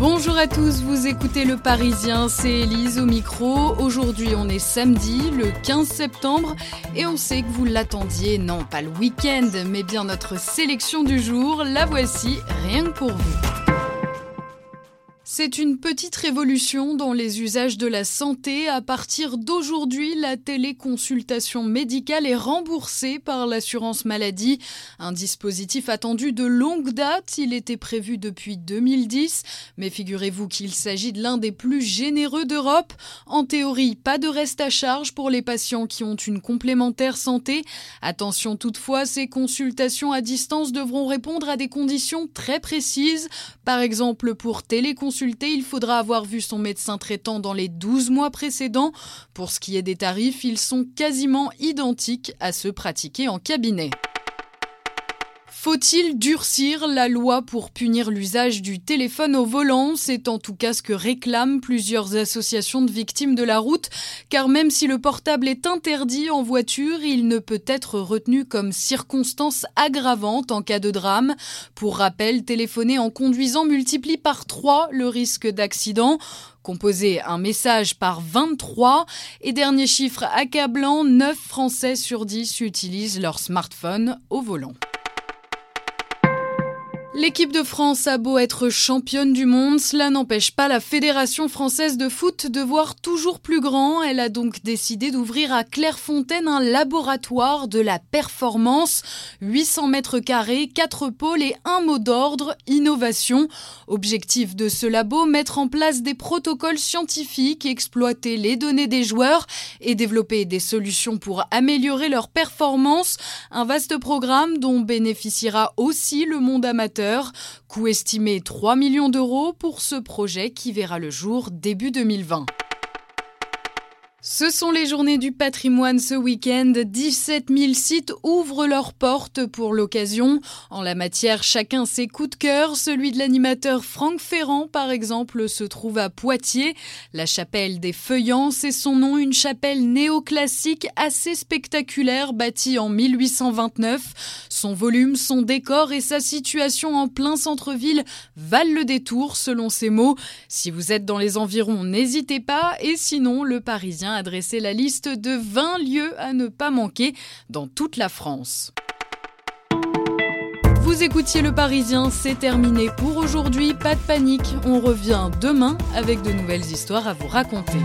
Bonjour à tous, vous écoutez Le Parisien, c'est Elise au micro. Aujourd'hui on est samedi, le 15 septembre, et on sait que vous l'attendiez, non pas le week-end, mais bien notre sélection du jour. La voici, rien que pour vous. C'est une petite révolution dans les usages de la santé. À partir d'aujourd'hui, la téléconsultation médicale est remboursée par l'assurance maladie. Un dispositif attendu de longue date. Il était prévu depuis 2010. Mais figurez-vous qu'il s'agit de l'un des plus généreux d'Europe. En théorie, pas de reste à charge pour les patients qui ont une complémentaire santé. Attention toutefois, ces consultations à distance devront répondre à des conditions très précises. Par exemple, pour téléconsultation, il faudra avoir vu son médecin traitant dans les 12 mois précédents. Pour ce qui est des tarifs, ils sont quasiment identiques à ceux pratiqués en cabinet. Faut-il durcir la loi pour punir l'usage du téléphone au volant? C'est en tout cas ce que réclament plusieurs associations de victimes de la route, car même si le portable est interdit en voiture, il ne peut être retenu comme circonstance aggravante en cas de drame. Pour rappel, téléphoner en conduisant multiplie par 3 le risque d'accident. Composer un message par 23 et dernier chiffre accablant, 9 Français sur 10 utilisent leur smartphone au volant. L'équipe de France a beau être championne du monde, cela n'empêche pas la Fédération française de foot de voir toujours plus grand. Elle a donc décidé d'ouvrir à Clairefontaine un laboratoire de la performance. 800 mètres carrés, 4 pôles et un mot d'ordre, innovation. Objectif de ce labo, mettre en place des protocoles scientifiques, exploiter les données des joueurs et développer des solutions pour améliorer leur performance. Un vaste programme dont bénéficiera aussi le monde amateur coût estimé 3 millions d'euros pour ce projet qui verra le jour début 2020. Ce sont les journées du patrimoine ce week-end. 17 000 sites ouvrent leurs portes pour l'occasion. En la matière, chacun ses coups de cœur. Celui de l'animateur Franck Ferrand, par exemple, se trouve à Poitiers. La chapelle des Feuillants, c'est son nom, une chapelle néoclassique assez spectaculaire bâtie en 1829. Son volume, son décor et sa situation en plein centre-ville valent le détour, selon ses mots. Si vous êtes dans les environs, n'hésitez pas. Et sinon, le Parisien a dressé la liste de 20 lieux à ne pas manquer dans toute la France. Vous écoutiez Le Parisien, c'est terminé pour aujourd'hui. Pas de panique, on revient demain avec de nouvelles histoires à vous raconter.